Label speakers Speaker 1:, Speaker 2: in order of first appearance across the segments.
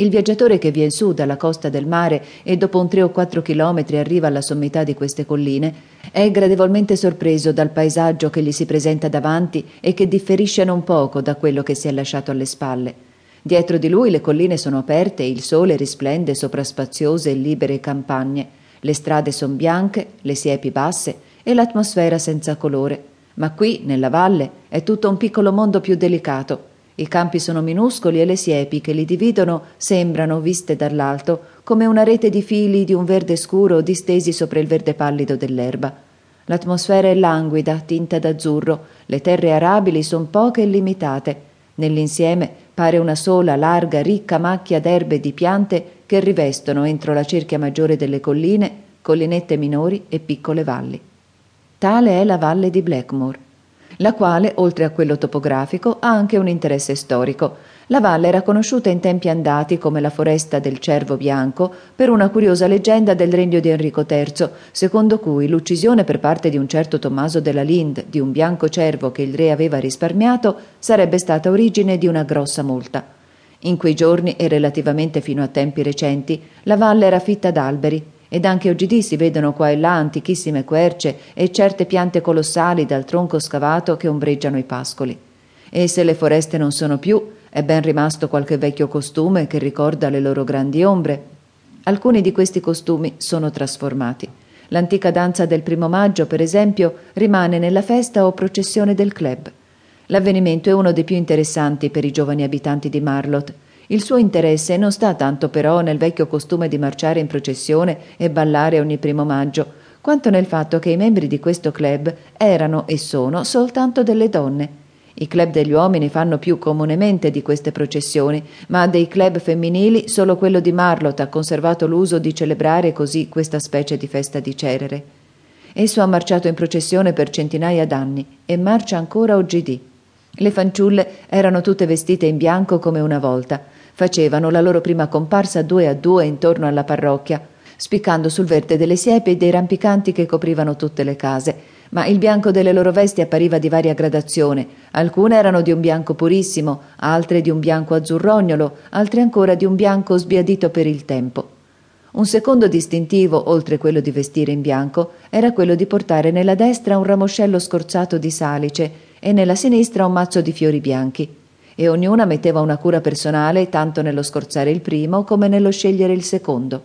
Speaker 1: Il viaggiatore che viene su dalla costa del mare e dopo un tre o quattro chilometri arriva alla sommità di queste colline è gradevolmente sorpreso dal paesaggio che gli si presenta davanti e che differisce non poco da quello che si è lasciato alle spalle. Dietro di lui le colline sono aperte e il sole risplende sopra spaziose e libere campagne. Le strade sono bianche, le siepi basse e l'atmosfera senza colore. Ma qui, nella valle, è tutto un piccolo mondo più delicato i campi sono minuscoli e le siepi che li dividono sembrano, viste dall'alto, come una rete di fili di un verde scuro distesi sopra il verde pallido dell'erba. L'atmosfera è languida, tinta d'azzurro, le terre arabili sono poche e limitate. Nell'insieme pare una sola, larga, ricca macchia d'erbe e di piante che rivestono entro la cerchia maggiore delle colline, collinette minori e piccole valli. Tale è la valle di Blackmore la quale, oltre a quello topografico, ha anche un interesse storico. La valle era conosciuta in tempi andati come la foresta del cervo bianco per una curiosa leggenda del regno di Enrico III, secondo cui l'uccisione per parte di un certo Tommaso della Lind di un bianco cervo che il re aveva risparmiato sarebbe stata origine di una grossa multa. In quei giorni e relativamente fino a tempi recenti la valle era fitta d'alberi ed anche oggidì si vedono qua e là antichissime querce e certe piante colossali dal tronco scavato che ombreggiano i pascoli. E se le foreste non sono più, è ben rimasto qualche vecchio costume che ricorda le loro grandi ombre. Alcuni di questi costumi sono trasformati. L'antica danza del primo maggio, per esempio, rimane nella festa o processione del club. L'avvenimento è uno dei più interessanti per i giovani abitanti di Marlot il suo interesse non sta tanto però nel vecchio costume di marciare in processione e ballare ogni primo maggio, quanto nel fatto che i membri di questo club erano e sono soltanto delle donne. I club degli uomini fanno più comunemente di queste processioni, ma dei club femminili solo quello di Marlot ha conservato l'uso di celebrare così questa specie di festa di cerere. Esso ha marciato in processione per centinaia d'anni e marcia ancora oggidì. Le fanciulle erano tutte vestite in bianco come una volta, Facevano la loro prima comparsa due a due intorno alla parrocchia, spiccando sul verde delle siepi e dei rampicanti che coprivano tutte le case, ma il bianco delle loro vesti appariva di varia gradazione. Alcune erano di un bianco purissimo, altre di un bianco azzurrognolo, altre ancora di un bianco sbiadito per il tempo. Un secondo distintivo, oltre quello di vestire in bianco, era quello di portare nella destra un ramoscello scorzato di salice e nella sinistra un mazzo di fiori bianchi e ognuna metteva una cura personale tanto nello scorzare il primo come nello scegliere il secondo.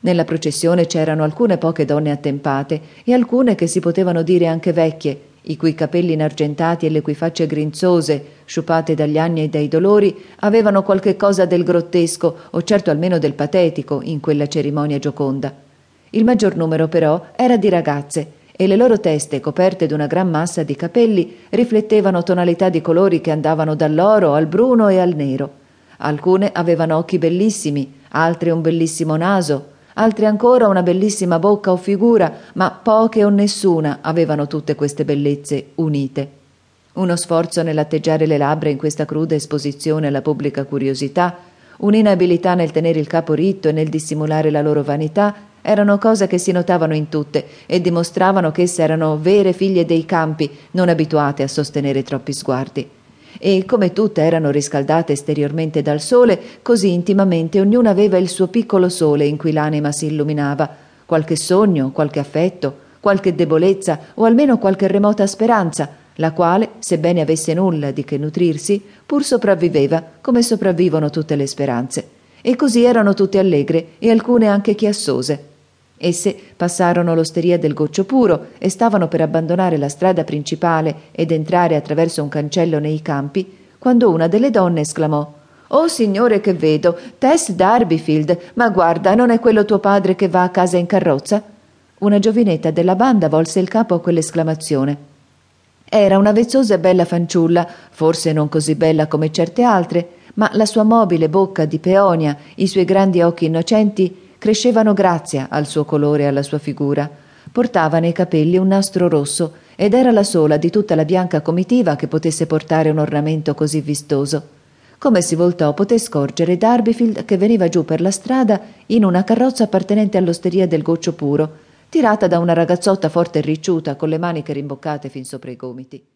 Speaker 1: Nella processione c'erano alcune poche donne attempate e alcune che si potevano dire anche vecchie, i cui capelli inargentati e le cui facce grinzose, sciupate dagli anni e dai dolori, avevano qualche cosa del grottesco o certo almeno del patetico in quella cerimonia gioconda. Il maggior numero però era di ragazze e le loro teste, coperte d'una gran massa di capelli, riflettevano tonalità di colori che andavano dall'oro al bruno e al nero. Alcune avevano occhi bellissimi, altre un bellissimo naso, altre ancora una bellissima bocca o figura, ma poche o nessuna avevano tutte queste bellezze unite. Uno sforzo nell'atteggiare le labbra in questa cruda esposizione alla pubblica curiosità, un'inabilità nel tenere il capo ritto e nel dissimulare la loro vanità, erano cose che si notavano in tutte e dimostravano che esse erano vere figlie dei campi, non abituate a sostenere troppi sguardi. E come tutte erano riscaldate esteriormente dal sole, così intimamente ognuna aveva il suo piccolo sole in cui l'anima si illuminava, qualche sogno, qualche affetto, qualche debolezza o almeno qualche remota speranza, la quale, sebbene avesse nulla di che nutrirsi, pur sopravviveva come sopravvivono tutte le speranze. E così erano tutte allegre e alcune anche chiassose. Esse passarono l'osteria del Goccio Puro e stavano per abbandonare la strada principale ed entrare attraverso un cancello nei campi, quando una delle donne esclamò Oh signore che vedo, Tess Darbyfield, ma guarda, non è quello tuo padre che va a casa in carrozza? Una giovinetta della banda volse il capo a quell'esclamazione. Era una vezzosa e bella fanciulla, forse non così bella come certe altre, ma la sua mobile bocca di peonia, i suoi grandi occhi innocenti crescevano grazia al suo colore e alla sua figura. Portava nei capelli un nastro rosso ed era la sola di tutta la bianca comitiva che potesse portare un ornamento così vistoso. Come si voltò poté scorgere Darbyfield che veniva giù per la strada in una carrozza appartenente all'osteria del Goccio Puro, tirata da una ragazzotta forte e ricciuta con le maniche rimboccate fin sopra i gomiti.